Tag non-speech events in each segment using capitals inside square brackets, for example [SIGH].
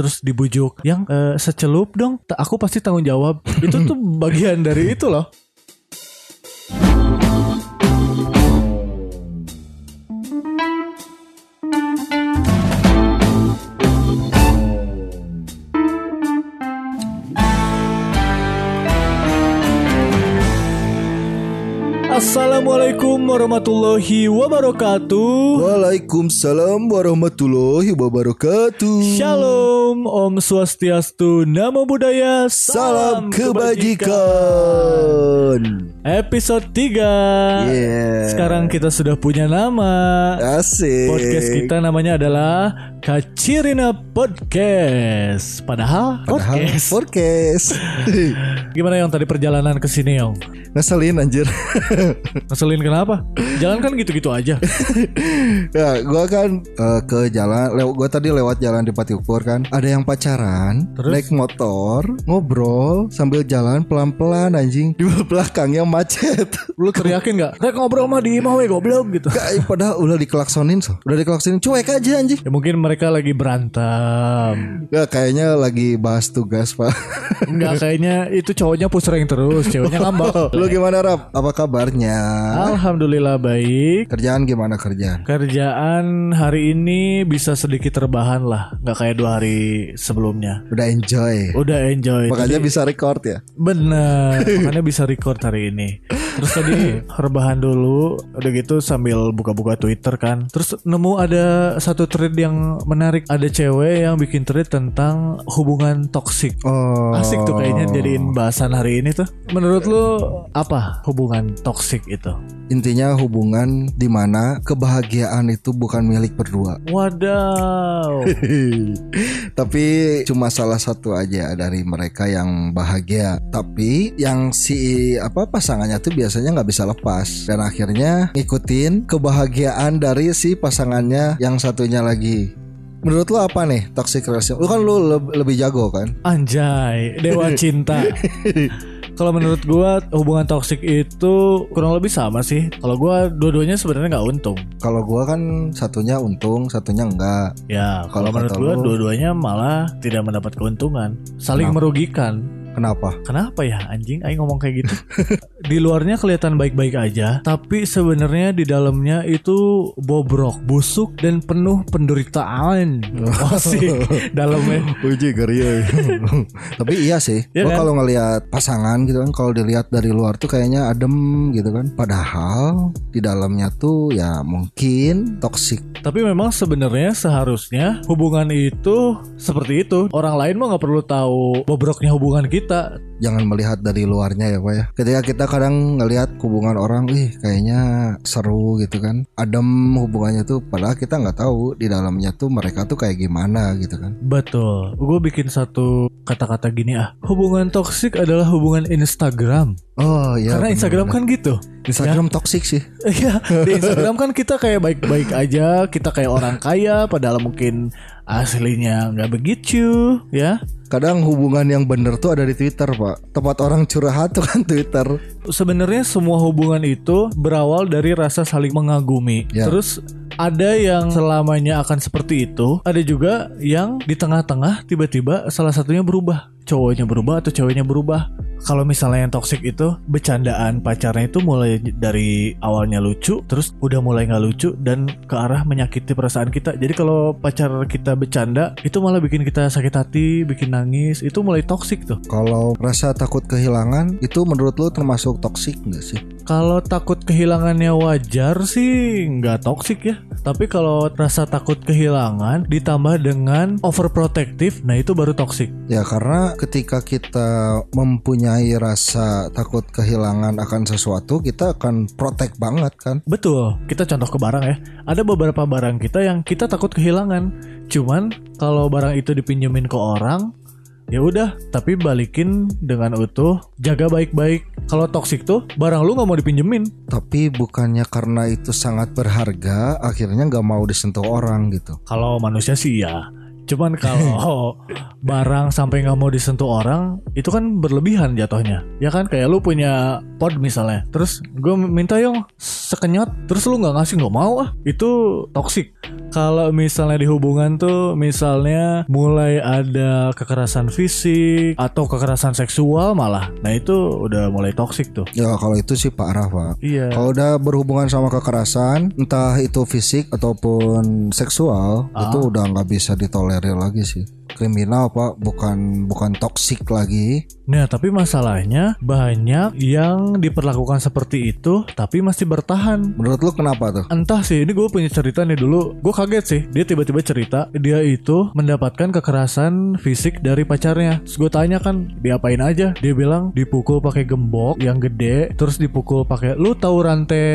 terus dibujuk. Yang eh, secelup dong aku pasti tanggung jawab. Itu tuh bagian dari itu loh Assalamualaikum warahmatullahi wabarakatuh Waalaikumsalam warahmatullahi wabarakatuh. Shalom Om Swastiastu Namo Buddhaya Salam kebajikan. Episode 3 Yeah. Sekarang kita sudah punya nama Asik. Podcast kita namanya adalah Kacirina Podcast Padahal, Padahal podcast Podcast. [LAUGHS] Gimana yang tadi perjalanan ke sini Yong? Ngeselin anjir. Ngeselin kenapa? Jalan kan gitu-gitu aja [LAUGHS] ya, gua kan eh, ke jalan, lew, gua tadi lewat jalan di Patiukur kan. Ada yang pacaran, Terus? naik motor, ngobrol sambil jalan pelan-pelan anjing. Di belakangnya macet. [LAUGHS] Lu teriakin gak? Rek ngobrol mah di imah we goblok gitu Kayak padahal udah dikelaksonin so. Udah dikelaksonin cuek aja anjing. Ya mungkin mereka lagi berantem Gak kayaknya lagi bahas tugas pak Enggak [LAUGHS] kayaknya itu cowoknya pusreng terus Ceweknya [LAUGHS] ngambek Lu gimana Rap? Apa kabarnya? Alhamdulillah baik Kerjaan gimana kerjaan? Kerjaan hari ini bisa sedikit terbahan lah Nggak kayak dua hari sebelumnya Udah enjoy Udah enjoy Makanya Tadi- bisa record ya? Bener Makanya bisa record hari ini Terus tadi rebahan dulu Udah gitu sambil buka-buka Twitter kan. Terus nemu ada satu thread yang menarik. Ada cewek yang bikin thread tentang hubungan toksik Oh. Asik tuh kayaknya jadiin bahasan hari ini tuh. Menurut lu apa hubungan toksik itu? Intinya hubungan di mana kebahagiaan itu bukan milik berdua. Wadaw. [LAUGHS] Tapi cuma salah satu aja dari mereka yang bahagia. Tapi yang si apa pasangannya tuh biasanya nggak bisa lepas Dan akhirnya ngikutin kebahagiaan dari si pasangannya yang satunya lagi Menurut lu apa nih toxic relationship? Lu kan lu leb- lebih jago kan? Anjay Dewa [LAUGHS] cinta Kalau menurut gua hubungan toksik itu kurang lebih sama sih. Kalau gua dua-duanya sebenarnya nggak untung. Kalau gua kan satunya untung, satunya enggak. Ya, kalau menurut gua dua-duanya malah tidak mendapat keuntungan, saling Kenapa? merugikan. Kenapa? Kenapa ya anjing aing ngomong kayak gitu? [LAUGHS] di luarnya kelihatan baik-baik aja, tapi sebenarnya di dalamnya itu bobrok, busuk dan penuh penderitaan. Wah [LAUGHS] sih, dalamnya. Uji ya. [LAUGHS] Tapi iya sih. Gua kan? kalau ngelihat pasangan gitu kan, kalau dilihat dari luar tuh kayaknya adem gitu kan. Padahal di dalamnya tuh ya mungkin toksik. Tapi memang sebenarnya seharusnya hubungan itu seperti itu. Orang lain mah nggak perlu tahu bobroknya hubungan kita. Jangan melihat dari luarnya ya, Pak ya. Ketika kita kadang ngelihat hubungan orang, ih kayaknya seru gitu kan. Adem hubungannya tuh padahal kita nggak tahu di dalamnya tuh mereka tuh kayak gimana gitu kan. Betul. Gue bikin satu kata-kata gini ah. Hubungan toksik adalah hubungan Instagram. Oh iya. Karena Instagram kan gitu. Instagram toksik sih. [LAUGHS] Iya, di Instagram kan kita kayak baik-baik aja, kita kayak orang kaya, padahal mungkin aslinya nggak begitu, ya. Kadang hubungan yang bener tuh ada di Twitter, Pak. Tempat orang curhat tuh kan Twitter. Sebenarnya semua hubungan itu berawal dari rasa saling mengagumi. Ya. Terus ada yang selamanya akan seperti itu, ada juga yang di tengah-tengah tiba-tiba salah satunya berubah. Cowoknya berubah atau ceweknya berubah. Kalau misalnya yang toxic itu bercandaan pacarnya itu mulai dari awalnya lucu, terus udah mulai nggak lucu dan ke arah menyakiti perasaan kita. Jadi kalau pacar kita bercanda itu malah bikin kita sakit hati, bikin nangis. Itu mulai toxic tuh. Kalau rasa takut kehilangan itu menurut lu termasuk toksik nggak sih? Kalau takut kehilangannya wajar sih nggak toksik ya. Tapi kalau rasa takut kehilangan ditambah dengan overprotective, nah itu baru toksik. Ya karena ketika kita mempunyai rasa takut kehilangan akan sesuatu, kita akan protect banget kan? Betul. Kita contoh ke barang ya. Ada beberapa barang kita yang kita takut kehilangan. Cuman kalau barang itu dipinjemin ke orang, ya udah. Tapi balikin dengan utuh, jaga baik-baik. Kalau toksik tuh barang lu nggak mau dipinjemin. Tapi bukannya karena itu sangat berharga, akhirnya nggak mau disentuh orang gitu. Kalau manusia sih ya. Cuman kalau [LAUGHS] barang sampai nggak mau disentuh orang, itu kan berlebihan jatuhnya. Ya kan kayak lu punya pod misalnya, terus gue minta yong sekenyot, terus lu nggak ngasih nggak mau ah, itu toksik. kalau misalnya di hubungan tuh misalnya mulai ada kekerasan fisik atau kekerasan seksual malah. Nah, itu udah mulai toksik tuh. Ya kalau itu sih parah pak. Iya. Kalau udah berhubungan sama kekerasan, entah itu fisik ataupun seksual, Ah. itu udah nggak bisa ditolerir lagi sih. Kriminal pak, bukan bukan toksik lagi. Nah, tapi masalahnya banyak yang diperlakukan seperti itu tapi masih bertahan. Menurut lu kenapa tuh? Entah sih, ini gue punya cerita nih dulu. Gue kaget sih, dia tiba-tiba cerita dia itu mendapatkan kekerasan fisik dari pacarnya. Terus gue tanya kan, diapain aja? Dia bilang dipukul pakai gembok yang gede, terus dipukul pakai, lu tahu rantai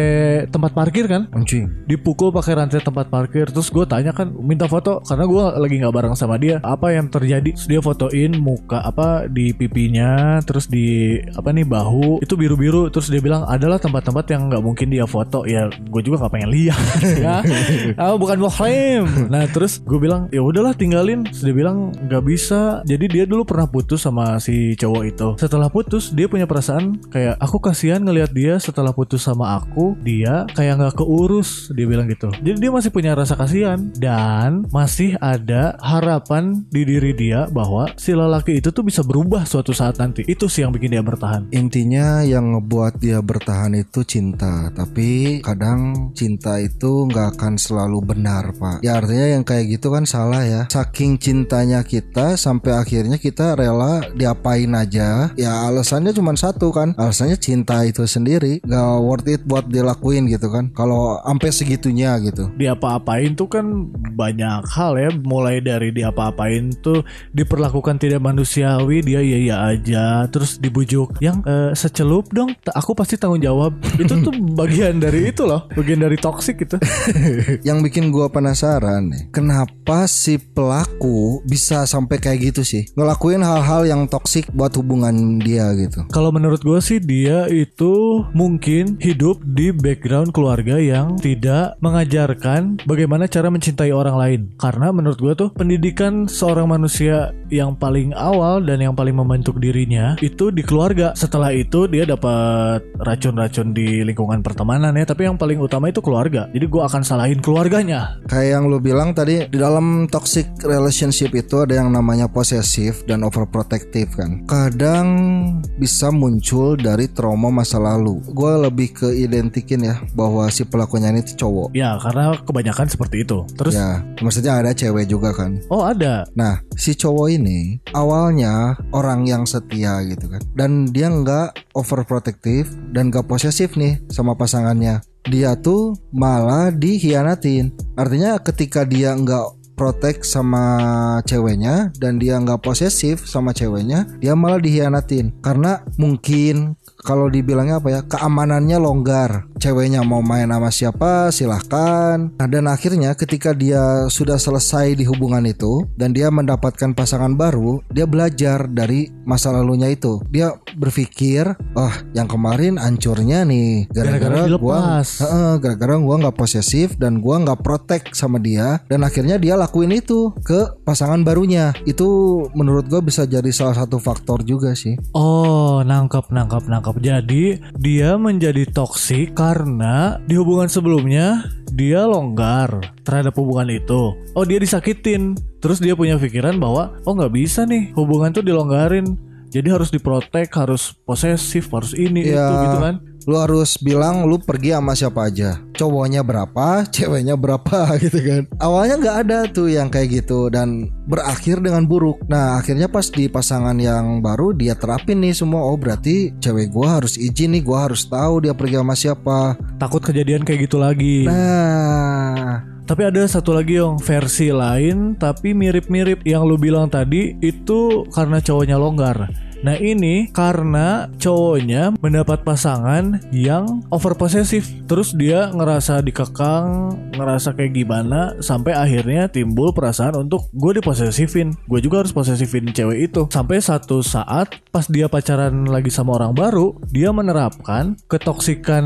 tempat parkir kan? Anjing. Dipukul pakai rantai tempat parkir. Terus gue tanya kan, minta foto karena gue lagi nggak bareng sama dia. Apa yang terjadi? Dia fotoin muka apa di pipinya, terus di apa nih bahu itu biru-biru. Terus dia bilang adalah tempat-tempat yang nggak mungkin dia foto. Ya gue juga nggak pengen lihat. [LAUGHS] ya, [LAUGHS] ah, bukan muhrim. Nah terus gue bilang ya udahlah tinggalin. Terus dia bilang nggak bisa. Jadi dia dulu pernah putus sama si cowok itu. Setelah putus dia punya perasaan kayak aku kasihan ngelihat dia setelah putus sama aku dia kayak nggak keurus. Dia bilang gitu. Jadi dia masih punya rasa kasihan dan masih ada harapan di diri dia bahwa si lelaki itu tuh bisa berubah suatu saat nanti. Itu sih yang bikin dia bertahan. Intinya yang ngebuat dia bertahan itu cinta, tapi kadang cinta itu nggak akan selalu benar, Pak. Ya artinya yang kayak gitu kan salah ya. Saking cintanya kita sampai akhirnya kita rela diapain aja. Ya alasannya cuma satu kan, alasannya cinta itu sendiri, nggak worth it buat dilakuin gitu kan. Kalau sampai segitunya gitu. diapa-apain tuh kan banyak hal ya mulai dari diapa-apain tuh diperlakukan tidak manusiawi dia iya iya aja. Terus dibujuk. Yang eh, secelup dong aku pasti tanggung jawab. [LAUGHS] Itu tuh bagian dari itu loh bagian dari toksik gitu [LAUGHS] Yang bikin gua penasaran nih, kenapa si pelaku bisa sampai kayak gitu sih? Ngelakuin hal-hal yang toksik buat hubungan dia gitu. kalau menurut gue sih dia itu mungkin hidup di background keluarga yang tidak mengajarkan bagaimana cara mencintai orang lain. Karena menurut gue tuh pendidikan seorang manusia yang paling awal dan yang paling membentuk dirinya itu di keluarga setelah itu dia dapat racun-racun di lingkungan pertemanan ya tapi yang paling utama itu keluarga jadi gue akan salahin keluarganya Kayak yang lu bilang tadi di dalam toxic relationship itu ada yang namanya possessive dan overprotective kan. Kadang bisa muncul dari trauma masa lalu. Gue lebih ke identikin ya bahwa si pelakunya ini cowok. ya karena kebanyakan seperti itu terus Ya, maksudnya ada cewek juga kan. oh ada Nah, si cowok ini awalnya orang yang setia gitu kan. Dan dia nggak overprotective dan nggak posesif nih sama pasangannya. Dia tuh malah dihianatin. Artinya ketika dia nggak protect sama ceweknya dan dia nggak posesif sama ceweknya, dia malah dihianatin. Karena mungkin kalau dibilangnya apa ya? Keamanannya longgar. Ceweknya mau main sama siapa silahkan. Nah, dan akhirnya ketika dia sudah selesai di hubungan itu dan dia mendapatkan pasangan baru dia belajar dari masa lalunya itu. Dia berpikir oh yang kemarin hancurnya nih. Gara-gara gua gara-gara gua nggak posesif dan gua nggak protect sama dia. Dan akhirnya dia lakuin itu ke pasangan barunya. Itu menurut gua bisa jadi salah satu faktor juga sih. Oh, nangkep, nangkep, nangkep. Jadi dia menjadi toksik karena di hubungan sebelumnya dia longgar terhadap hubungan itu. Oh, dia disakitin. Terus dia punya pikiran bahwa oh nggak bisa nih hubungan tuh dilonggarin. Jadi harus diprotek, harus posesif, harus ini Ya. itu gitu kan. Lu harus bilang lu pergi sama siapa aja. Cowoknya berapa ceweknya berapa [LAUGHS] gitu kan. Awalnya nggak ada tuh yang kayak gitu dan berakhir dengan buruk. Nah akhirnya pas di pasangan yang baru dia terapin nih semua. Oh berarti cewek gua harus izin nih gua harus tahu dia pergi sama siapa. Takut kejadian kayak gitu lagi. nah. Tapi ada satu lagi yang versi lain tapi mirip-mirip. Yang lu bilang tadi itu karena cowoknya longgar. Nah ini karena cowoknya mendapat pasangan yang over posesif Terus dia ngerasa dikekang, ngerasa kayak gimana Sampai akhirnya timbul perasaan untuk gue diposesifin Gue juga harus posesifin cewek itu. Sampai satu saat pas dia pacaran lagi sama orang baru Dia menerapkan ketoksikan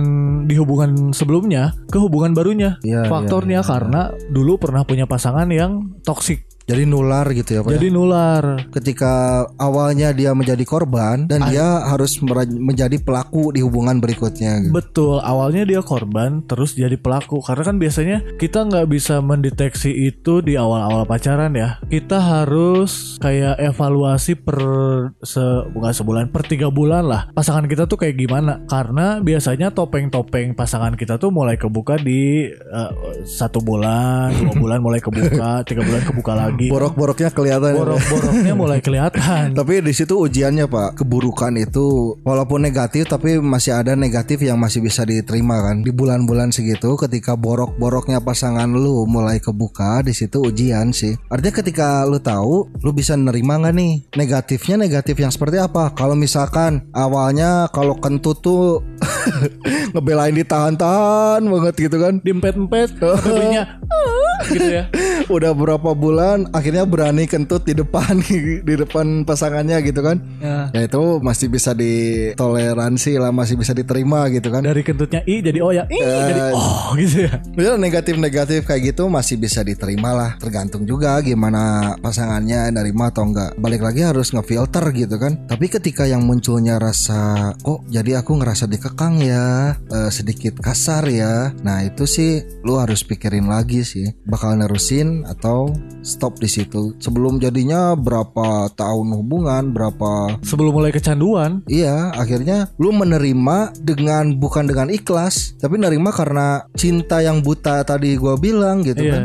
di hubungan sebelumnya ke hubungan barunya. Iya, Faktornya karena dulu pernah punya pasangan yang toksik Jadi nular gitu ya Pak. ya? Jadi nular. ketika awalnya dia menjadi korban dan dia harus menjadi pelaku di hubungan berikutnya gitu. Betul, awalnya dia korban, terus jadi pelaku. Karena kan biasanya kita nggak bisa mendeteksi itu di awal-awal pacaran ya. Kita harus kayak evaluasi per se bukan sebulan, per tiga bulan lah. Pasangan kita tuh kayak gimana? Karena biasanya topeng-topeng pasangan kita tuh mulai kebuka di eh, satu bulan, dua [LAUGHS] bulan mulai kebuka, tiga bulan kebuka lagi. Borok-boroknya kelihatan. ya. Borok-boroknya [LAUGHS] mulai kelihatan. Tapi di situ ujiannya Pak, keburukan itu walaupun negatif tapi masih ada negatif yang masih bisa diterima kan. Di bulan-bulan segitu ketika borok-boroknya pasangan lu mulai kebuka, di situ ujian sih. Artinya ketika lu tahu, lu bisa nerima nggak nih? Negatifnya negatif yang seperti apa? Kalau misalkan awalnya kalau kentut tuh [LAUGHS] ngebelain ditahan-tahan banget gitu kan. Diempet-empet, belinya gitu ya. [LAUGHS] Udah berapa bulan akhirnya berani kentut di depan [LAUGHS] di depan pasangannya gitu kan. Ya. Ya itu masih bisa ditoleransi lah, masih bisa diterima gitu kan. Dari kentutnya i jadi oh ya, i jadi oh [LAUGHS] gitu ya. Ya negatif-negatif kayak gitu masih bisa diterima lah Tergantung juga gimana pasangannya nerima atau enggak Balik lagi harus ngefilter gitu kan Tapi ketika yang munculnya rasa Kok jadi aku ngerasa dikekang ya eh, Sedikit kasar ya Nah itu sih lu harus pikirin lagi sih Bakal nerusin atau stop di situ Sebelum jadinya berapa tahun hubungan Berapa Sebelum mulai kecanduan, Iya, akhirnya lu menerima dengan bukan dengan ikhlas, tapi nerima karena cinta yang buta tadi gua bilang gitu Iya. kan.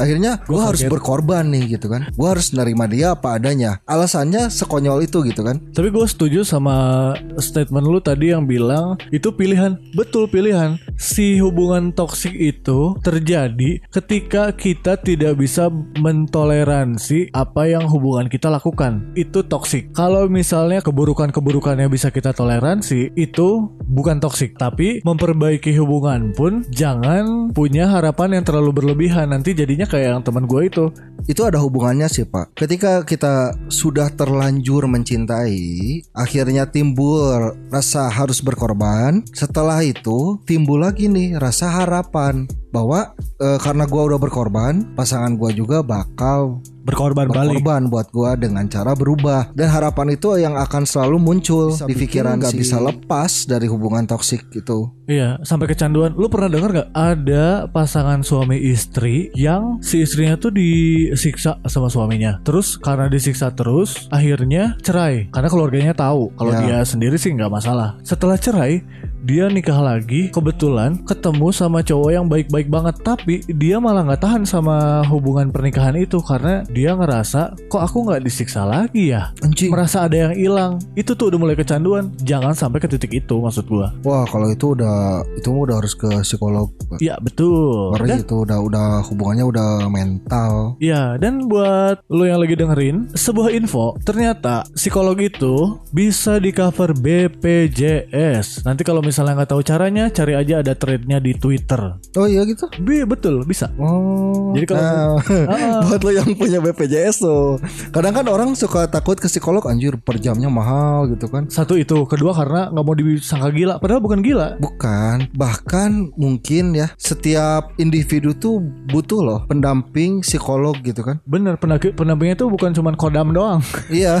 Akhirnya gua harus berkorban nih gitu kan. Gua harus nerima dia apa adanya. Alasannya sekonyol itu gitu kan. Tapi gue setuju sama statement lu tadi yang bilang itu pilihan, betul pilihan. Si hubungan toksik itu terjadi ketika kita tidak bisa mentoleransi apa yang hubungan kita lakukan. Itu toksik. Kalau misalnya keburukan-keburukan yang bisa kita toleransi itu bukan toksik, tapi memperbaiki hubungan pun jangan punya harapan yang terlalu berlebihan. Nanti jadinya kayak yang teman gue itu. Itu ada hubungannya sih, Pak. Ketika kita sudah terlanjur mencintai, akhirnya timbul rasa harus berkorban. Setelah itu timbul lagi nih rasa harapan bahwa eh, karena gua udah berkorban, pasangan gua juga bakal Berkorban balik. berkorban buat gua dengan cara berubah dan harapan itu yang akan selalu muncul di pikiran nggak bisa lepas dari hubungan toksik itu Iya, sampai kecanduan. Lu pernah dengar gak ada pasangan suami istri yang si istrinya tuh disiksa sama suaminya. Terus karena disiksa terus, akhirnya cerai. Karena keluarganya tahu kalau Ya. dia sendiri sih nggak masalah. Setelah cerai, dia nikah lagi. Kebetulan ketemu sama cowok yang baik-baik banget, tapi dia malah nggak tahan sama hubungan pernikahan itu karena dia ngerasa kok aku nggak disiksa lagi ya. anjing Merasa ada yang hilang. Itu tuh udah mulai kecanduan. Jangan sampai ke titik itu maksud gua. wah kalau itu udah itu mah udah harus ke psikolog. Iya betul. Dan Ngeri itu udah udah hubungannya udah mental Ya, dan buat lo yang lagi dengerin, sebuah info, ternyata psikolog itu bisa di cover BPJS. Nanti kalau misalnya nggak tahu caranya, cari aja ada threadnya di Twitter. oh iya gitu Bi, betul, bisa. oh Jadi kalau- nah, [LAUGHS] Ah. [LAUGHS] buat lo yang punya BPJS tuh kadang kan orang suka takut ke psikolog anjir per jamnya mahal gitu kan Satu itu, kedua karena nggak mau disangka gila, padahal bukan gila. Bukan, bahkan mungkin ya setiap individu tuh butuh loh pendamping psikolog gitu kan. Bener, pendamping- pendampingnya tuh bukan cuma kodam doang. [LAUGHS] Iya.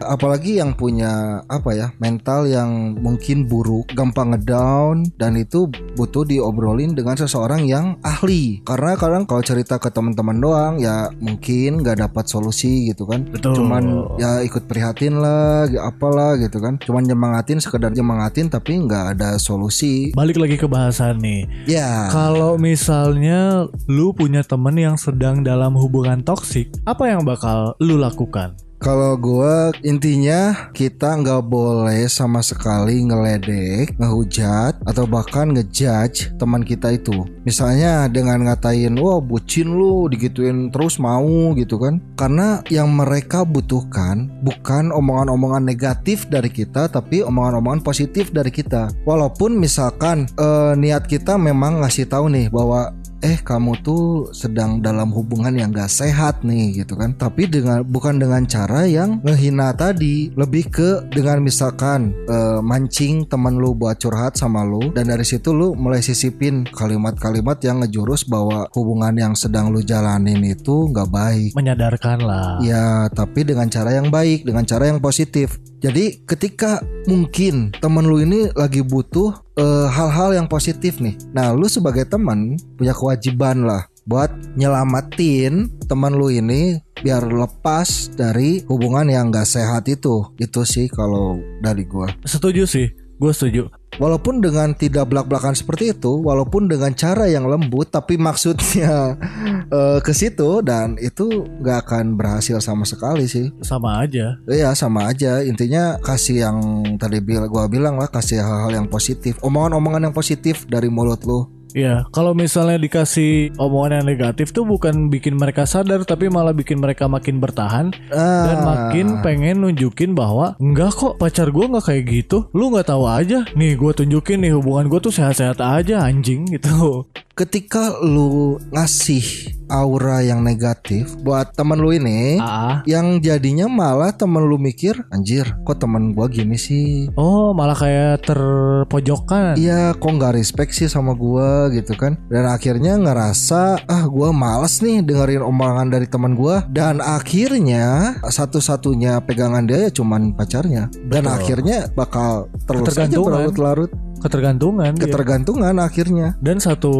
Apalagi yang punya apa ya mental yang mungkin buruk, gampang ngedown dan itu butuh diobrolin dengan seseorang yang ahli. Karena kadang kalau cerita ke teman-teman doang ya mungkin nggak dapat solusi gitu kan. Betul. Cuman ya ikut prihatin lah, apalah gitu kan. Cuman nyemangatin sekedar nyemangatin tapi nggak ada solusi. Balik lagi ke bahasan nih. Ya. Kalau misalnya lu punya temen yang sedang dalam hubungan toksik, apa yang bakal lu lakukan? Kalau gua intinya kita nggak boleh sama sekali ngeledek, ngehujat atau bahkan ngejudge teman kita itu. Misalnya dengan ngatain, wah bucin lu, digituin terus mau gitu kan? Karena yang mereka butuhkan bukan omongan-omongan negatif dari kita, tapi omongan-omongan positif dari kita. Walaupun misalkan eh, niat kita memang ngasih tahu nih bahwa eh kamu tuh sedang dalam hubungan yang gak sehat nih gitu kan. Tapi dengan bukan dengan cara yang ngehina tadi. Lebih ke dengan misalkan eh, mancing teman lu buat curhat sama lu. Dan dari situ lu mulai sisipin kalimat-kalimat yang ngejurus bahwa hubungan yang sedang lu jalanin itu nggak baik. Menyadarkan lah. Ya, tapi dengan cara yang baik, dengan cara yang positif. Jadi ketika mungkin temen lu ini lagi butuh eh, hal-hal yang positif nih. Nah, lu sebagai teman punya kewajiban lah buat nyelamatin teman lu ini biar lepas dari hubungan yang gak sehat itu. Itu sih kalau dari gua. setuju sih gue setuju Walaupun dengan tidak belak-belakan seperti itu, walaupun dengan cara yang lembut, tapi maksudnya [LAUGHS] eh, ke situ dan itu nggak akan berhasil sama sekali sih. sama aja. Iya sama aja. Intinya kasih yang tadi bil gua bilang lah kasih hal-hal yang positif. Omongan-omongan yang positif dari mulut lu Iya, kalau misalnya dikasih omongan yang negatif tuh bukan bikin mereka sadar tapi malah bikin mereka makin bertahan dan Ah. makin pengen nunjukin bahwa enggak kok pacar gue nggak kayak gitu. Lu nggak tahu aja. Nih gue tunjukin nih hubungan gue tuh sehat-sehat aja anjing [LAUGHS] gitu. ketika lu ngasih aura yang negatif buat temen lu ini Ah, yang jadinya malah temen lu mikir anjir kok temen gua gini sih oh malah kayak terpojokan. Iya kok nggak respect sih sama gua gitu kan. Dan akhirnya ngerasa Ah gua males nih dengerin omongan dari teman gua. Dan akhirnya Satu-satunya pegangan dia ya cuman pacarnya. Dan Betul. akhirnya bakal terus aja berlarut-larut Ketergantungan. dia. Ketergantungan akhirnya Dan satu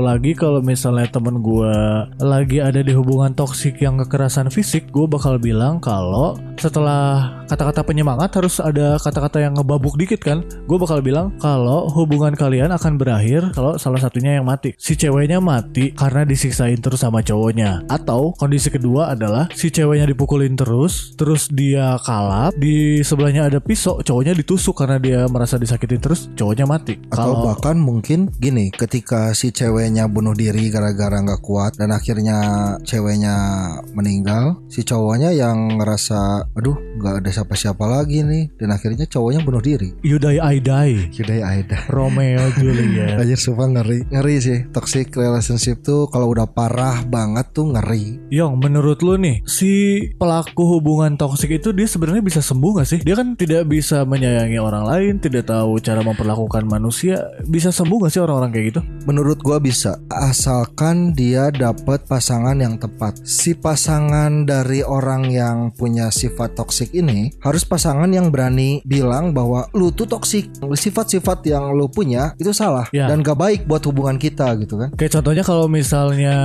lagi kalau misalnya temen gue lagi ada di hubungan toksik yang kekerasan fisik, gue bakal bilang kalau setelah kata-kata penyemangat harus ada kata-kata yang ngebabuk dikit kan. Gue bakal bilang kalau hubungan kalian akan berakhir kalau salah satunya yang mati. Si ceweknya mati karena disiksain terus sama cowoknya. Atau kondisi kedua adalah si ceweknya dipukulin terus, terus dia kalap, di sebelahnya ada pisau, cowoknya ditusuk karena dia merasa disakitin terus, cowoknya mati. Atau bahkan mungkin gini Ketika si ceweknya bunuh diri gara-gara nggak kuat Dan akhirnya ceweknya meninggal Si cowoknya yang ngerasa Aduh nggak ada siapa-siapa lagi nih Dan akhirnya cowoknya bunuh diri. You die. I die. Yaudah Aida Romeo [LAUGHS] Juliet. Anjir sumpah ngeri. Ngeri sih. Toxic relationship tuh Kalau udah parah banget tuh ngeri. Yong menurut lu nih Si pelaku hubungan toksik itu Dia sebenarnya bisa sembuh gak sih? Dia kan tidak bisa menyayangi orang lain Tidak tahu cara memperlakukan manusia Bisa sembuh gak sih orang-orang kayak gitu? Menurut gua bisa Asalkan dia dapat pasangan yang tepat Si pasangan dari orang yang punya sifat toksik ini Harus pasangan yang berani bilang bahwa Lu tuh toksik Sifat-sifat yang lu punya Itu salah Ya. Dan gak baik buat hubungan kita gitu kan Kayak contohnya kalau misalnya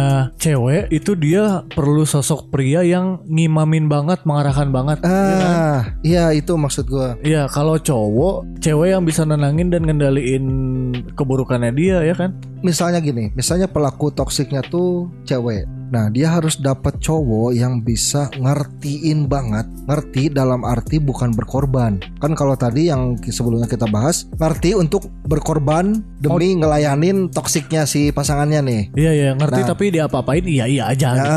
cewek Itu dia perlu sosok pria yang ngimamin banget Mengarahkan banget Iya kan? Ah Iya itu maksud gua Iya kalau cowok Cewek yang bisa nenangin dan ngendaliin Keburukannya dia ya kan? misalnya gini, misalnya pelaku toksiknya tuh cewek. Nah, dia harus dapat cowok yang bisa ngertiin banget. Ngerti dalam arti bukan berkorban. Kan kalau tadi yang sebelumnya kita bahas, ngerti untuk berkorban demi ngelayanin toksiknya si pasangannya nih. Iya iya ngerti Nah. tapi dia apa-apain iya iya aja gitu.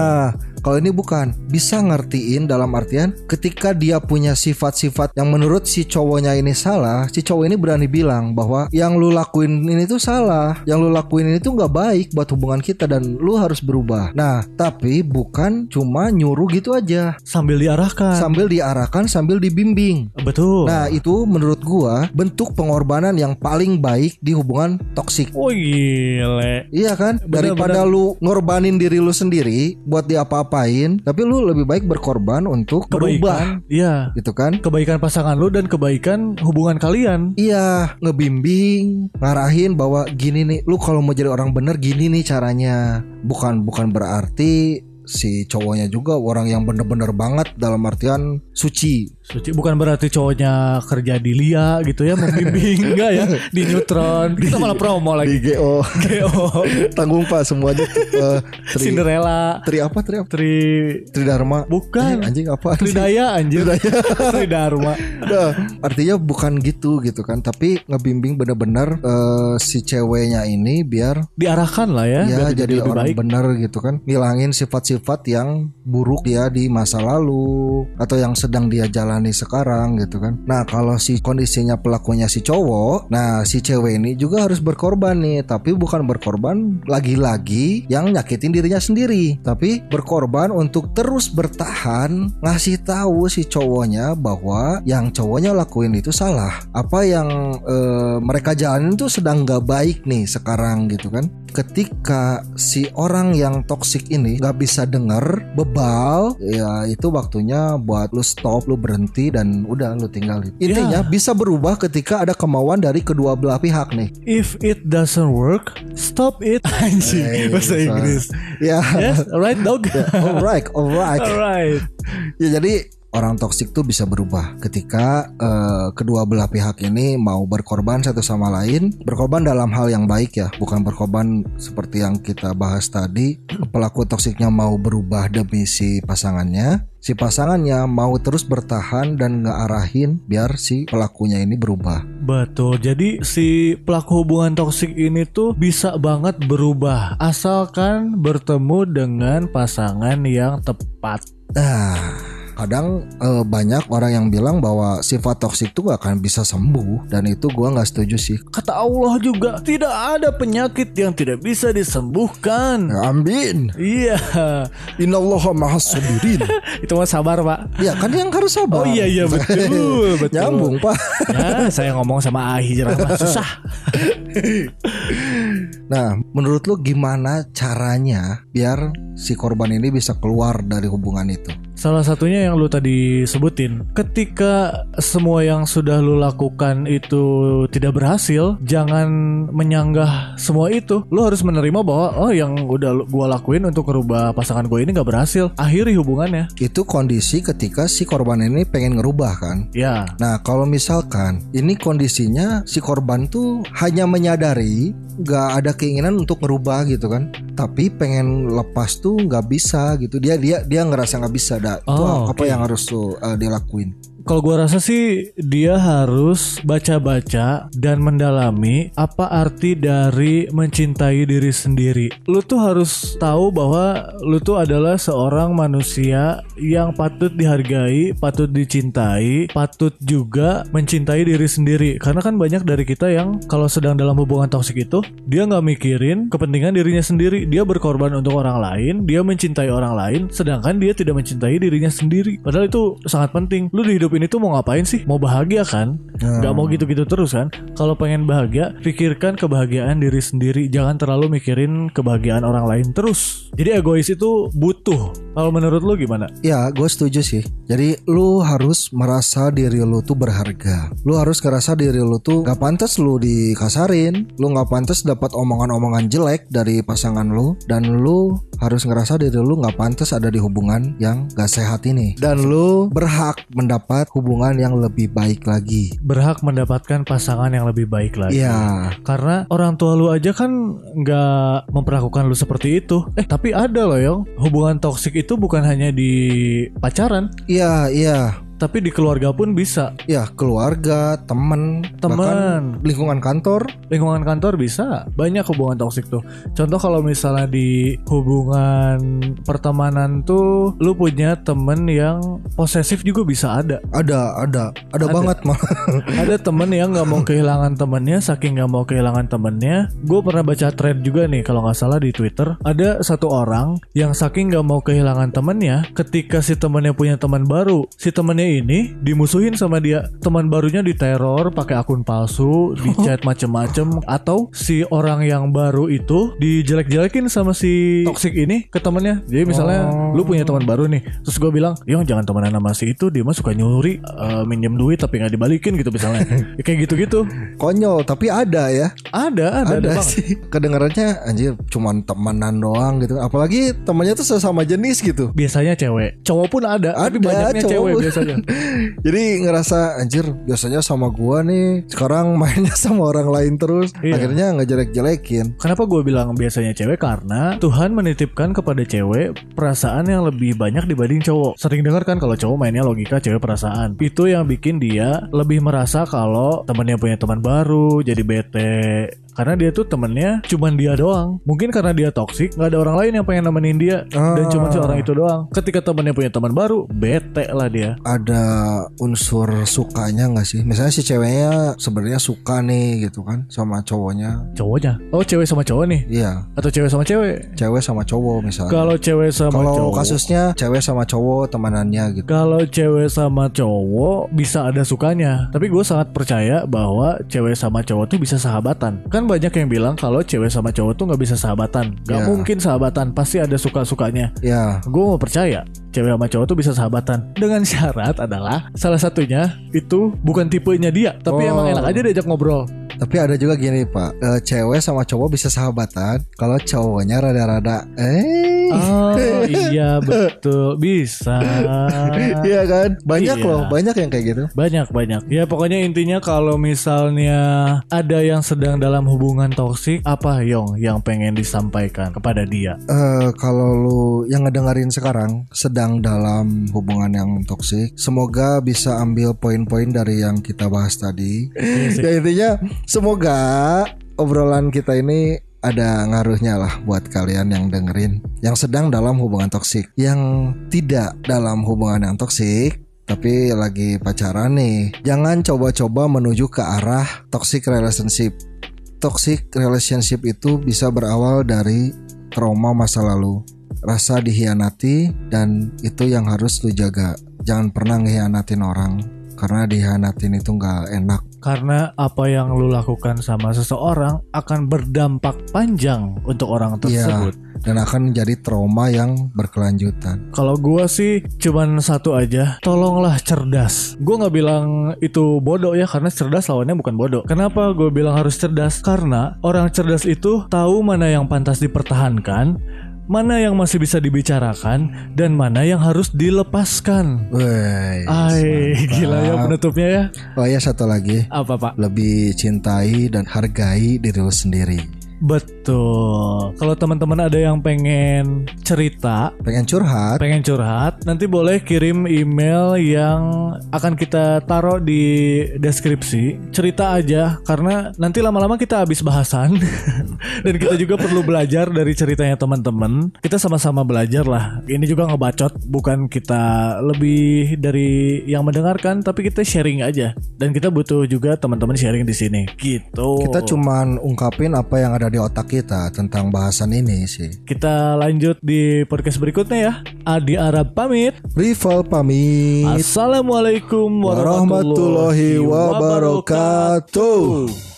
Kalau ini bukan bisa ngertiin dalam artian ketika dia punya sifat-sifat yang menurut si cowoknya ini salah, si cowok ini berani bilang bahwa yang lu lakuin ini tuh salah, yang lu lakuin ini tuh nggak baik buat hubungan kita dan lu harus berubah. Nah, tapi bukan cuma nyuruh gitu aja, Sambil diarahkan. sambil diarahkan, sambil dibimbing. Betul. Nah, itu menurut gua bentuk pengorbanan yang paling baik di hubungan toksik. Oh gile. Iya kan? Bener, Daripada lu ngorbanin diri lu sendiri buat diapa-apain, tapi lu lebih baik berkorban untuk berubah, Kebaikan. Iya. gitu kan? Kebaikan pasangan lu dan kebaikan hubungan kalian. Iya, ngebimbing, ngarahin bahwa gini nih, lu kalau mau jadi orang bener gini nih caranya. Bukan bukan berarti si cowoknya juga orang yang bener-bener banget dalam artian suci. Suci bukan berarti cowoknya kerja di Lia gitu ya membimbing [LAUGHS] enggak ya di Neutron. Kita malah promo lagi. Di GO. GO [LAUGHS] Tanggung Pak semuanya eh, tri, Cinderella tri apa? Tri apa? Tri Tridharma. bukan Eh, anjing apa? Tridaya anjir Tridharma [LAUGHS] Nah, artinya bukan gitu gitu kan, tapi ngebimbing bener-bener eh, si ceweknya ini biar diarahkan lah ya, ya biar jadi lebih orang baik. bener gitu kan, ngilangin sifat-sifat yang buruk dia di masa lalu atau yang sedang dia jalanin jalani sekarang gitu kan. Nah kalau si kondisinya pelakunya si cowok, nah si cewek ini juga harus berkorban nih, tapi bukan berkorban lagi-lagi yang nyakitin dirinya sendiri, tapi berkorban untuk terus bertahan ngasih tahu si cowoknya bahwa yang cowoknya lakuin itu salah. Apa yang eh, mereka jalanin itu sedang nggak baik nih sekarang gitu kan. Ketika si orang yang toksik ini nggak bisa denger bebal, ya itu waktunya buat lu stop, lu berhenti dan udah lu tinggalin. Intinya Ya. bisa berubah ketika ada kemauan dari kedua belah pihak nih. If it doesn't work, stop it. [LAUGHS] Anjing, Eh, bahasa. Inggris. Ya, Yes, alright dog. alright, alright. alright. Ya jadi orang toksik tuh bisa berubah ketika eh, kedua belah pihak ini mau berkorban satu sama lain, berkorban dalam hal yang baik ya, bukan berkorban seperti yang kita bahas tadi. [CLEARS THROAT] Pelaku toksiknya mau berubah demi si pasangannya, si pasangannya mau terus bertahan dan nggak arahin biar si pelakunya ini berubah. Betul. Jadi si pelaku hubungan toksik ini tuh bisa banget berubah asalkan bertemu dengan pasangan yang tepat. Nah, kadang eh, banyak orang yang bilang bahwa sifat toksik tuh gak akan bisa sembuh dan itu gua nggak setuju sih. Kata Allah juga tidak ada penyakit yang tidak bisa disembuhkan. Amin. Iya, Innallaha mahas sabirin. [LAUGHS] itu mah sabar pak. ya kan yang harus sabar. Oh iya iya betul [LAUGHS] betul. Nyambung pak. [LAUGHS] Ya, saya ngomong sama Ahi jerama susah. Nah, menurut lu gimana caranya biar si korban ini bisa keluar dari hubungan itu? Salah satunya yang lu tadi sebutin, ketika semua yang sudah lu lakukan itu tidak berhasil, jangan menyanggah semua itu. Lu harus menerima bahwa oh yang udah gua lakuin untuk merubah pasangan gue ini nggak berhasil. Akhiri hubungannya. Itu kondisi ketika si korban ini pengen ngerubah kan? Ya, Nah, kalau misalkan ini kondisinya si korban tuh hanya menyadari nggak ada keinginan untuk ngerubah gitu kan, tapi pengen lepas tuh nggak bisa gitu. Dia dia dia ngerasa nggak bisa. Dah. Itu Oh, apa oke. yang harus tuh uh, dilakuin? Kalau gua rasa sih dia harus baca-baca dan mendalami apa arti dari mencintai diri sendiri. Lu tuh harus tahu bahwa lu tuh adalah seorang manusia yang patut dihargai, patut dicintai, patut juga mencintai diri sendiri. Karena kan banyak dari kita yang kalau sedang dalam hubungan toksik itu dia nggak mikirin kepentingan dirinya sendiri. Dia berkorban untuk orang lain, dia mencintai orang lain, sedangkan dia tidak mencintai dirinya sendiri. Padahal itu sangat penting. Lu di hidup ini tuh mau ngapain sih? Mau bahagia kan? Gak mau gitu-gitu terus kan? Kalau pengen bahagia, pikirkan kebahagiaan diri sendiri. Jangan terlalu mikirin kebahagiaan orang lain terus. Jadi egois itu butuh. Kalau menurut lu gimana? Ya, gue setuju sih. Jadi lu harus merasa diri lu tuh berharga. Lu harus ngerasa diri lu tuh gak pantas lu dikasarin. Lu gak pantas dapat omongan-omongan jelek dari pasangan lu. Dan lu harus ngerasa diri lu gak pantas ada di hubungan yang gak sehat ini. Dan lu berhak mendapat hubungan yang lebih baik lagi. Berhak mendapatkan pasangan yang lebih baik lagi. Iya. Karena orang tua lu aja kan nggak memperlakukan lu seperti itu. Eh tapi ada loh yang hubungan toksik itu bukan hanya di pacaran, Iya, iya. Tapi di keluarga pun bisa. Ya, keluarga, temen, Temen. bahkan lingkungan kantor. Lingkungan kantor bisa banyak hubungan toksik tuh. Contoh kalau misalnya di hubungan pertemanan tuh lu punya temen yang posesif juga bisa ada. Ada, ada, ada, Ada. banget mah. [LAUGHS] ada temen yang nggak mau kehilangan temennya saking nggak mau kehilangan temennya gue pernah baca thread juga nih kalau nggak salah di twitter ada satu orang yang saking nggak mau kehilangan temennya ketika si temennya punya teman baru si temennya ini dimusuhin sama dia. Teman barunya diteror pakai akun palsu di chat macem-macem. Atau si orang yang baru itu dijelek-jelekin sama si toxic ini ke temennya. Jadi misalnya Oh. lu punya teman baru nih. Terus gue bilang Yong jangan temenan sama si itu dia mah suka nyuri eh, minjem duit tapi nggak dibalikin gitu misalnya. Ya, [LAUGHS] kayak gitu-gitu. Konyol, tapi ada ya. ada ada, ada, ada sih. Kedengarannya anjir cuman temenan doang gitu. Apalagi temannya tuh sesama jenis gitu. Biasanya cewek. Cowok pun ada, tapi Ada, banyaknya cowok. cewek biasanya jadi ngerasa anjir biasanya sama gua nih sekarang mainnya [LAUGHS] sama orang lain terus Iya. akhirnya ngejelek-jelekin Kenapa gue bilang biasanya cewek? Karena Tuhan menitipkan kepada cewek perasaan yang lebih banyak dibanding cowok. Sering dengar kan kalau cowok mainnya logika, cewek perasaan. Itu yang bikin dia lebih merasa kalau temennya punya teman baru, jadi bete. Karena dia tuh temennya cuman dia doang. Mungkin karena dia toksik, nggak ada orang lain yang pengen nemenin dia dan Ah. cuma si orang itu doang. Ketika temennya punya teman baru, bete lah dia. ada unsur sukanya nggak sih? Misalnya si ceweknya sebenarnya suka nih gitu kan sama cowoknya. Cowoknya, oh cewek sama cowok nih, Iya, atau cewek sama cewek? cewek sama cowok misalnya. Kalau cewek sama Kalau cowok, kasusnya cewek sama cowok temanannya gitu. Kalau cewek sama cowok bisa ada sukanya, tapi gue sangat percaya bahwa cewek sama cowok tuh bisa sahabatan. Kan banyak yang bilang kalau cewek sama cowok tuh nggak bisa sahabatan, nggak Ya. mungkin sahabatan, pasti ada suka-sukanya. Ya, Gue mau percaya cewek sama cowok tuh bisa sahabatan dengan syarat adalah salah satunya itu bukan tipenya dia, tapi Oh. emang enak aja diajak ngobrol. tapi ada juga gini Pak, Eh, cewek sama cowok bisa sahabatan kalau cowoknya rada-rada eh. Oh [LAUGHS] iya betul bisa. Iya kan? Banyak Iya. loh, banyak yang kayak gitu. Banyak banyak. Ya pokoknya intinya kalau misalnya ada yang sedang dalam hubungan toksik, apa Yong yang pengen disampaikan kepada dia? Eh kalau lu yang ngedengerin sekarang sedang dalam hubungan yang toksik, semoga bisa ambil poin-poin dari yang kita bahas tadi. ya intinya semoga obrolan kita ini ada ngaruhnya lah buat kalian yang dengerin yang sedang dalam hubungan toksik, yang tidak dalam hubungan yang toksik tapi lagi pacaran nih. Jangan coba-coba menuju ke arah toxic relationship. Toxic relationship itu bisa berawal dari trauma masa lalu, rasa dihianati dan itu yang harus lu jaga. Jangan pernah ngehianatin orang karena dihianatin itu nggak enak. Karena apa yang lu lakukan sama seseorang akan berdampak panjang untuk orang tersebut. dan akan menjadi trauma yang berkelanjutan. Kalau gua sih cuman satu aja, tolonglah cerdas. Gua nggak bilang itu bodoh ya, karena cerdas lawannya bukan bodoh. Kenapa gue bilang harus cerdas? Karena orang cerdas itu tahu mana yang pantas dipertahankan, mana yang masih bisa dibicarakan, dan mana yang harus dilepaskan. Woi, Ay, gila ya penutupnya ya. Oh ya satu lagi, Apa pak? lebih cintai dan hargai diri lu sendiri. Betul. Kalau teman-teman ada yang pengen cerita, Pengen curhat? pengen curhat, nanti boleh kirim email yang akan kita taruh di deskripsi. Cerita aja karena nanti lama-lama kita habis bahasan [LAUGHS] dan kita juga perlu belajar dari ceritanya teman-teman. Kita sama-sama belajar lah. Ini juga ngebacot, bukan kita lebih dari yang mendengarkan, tapi kita sharing aja. Dan kita butuh juga teman-teman sharing di sini. Gitu. Kita cuman ungkapin apa yang ada di otak kita tentang bahasan ini sih. Kita lanjut di podcast berikutnya ya. Adi Arab pamit. Rival pamit. Assalamualaikum warahmatullahi wabarakatuh.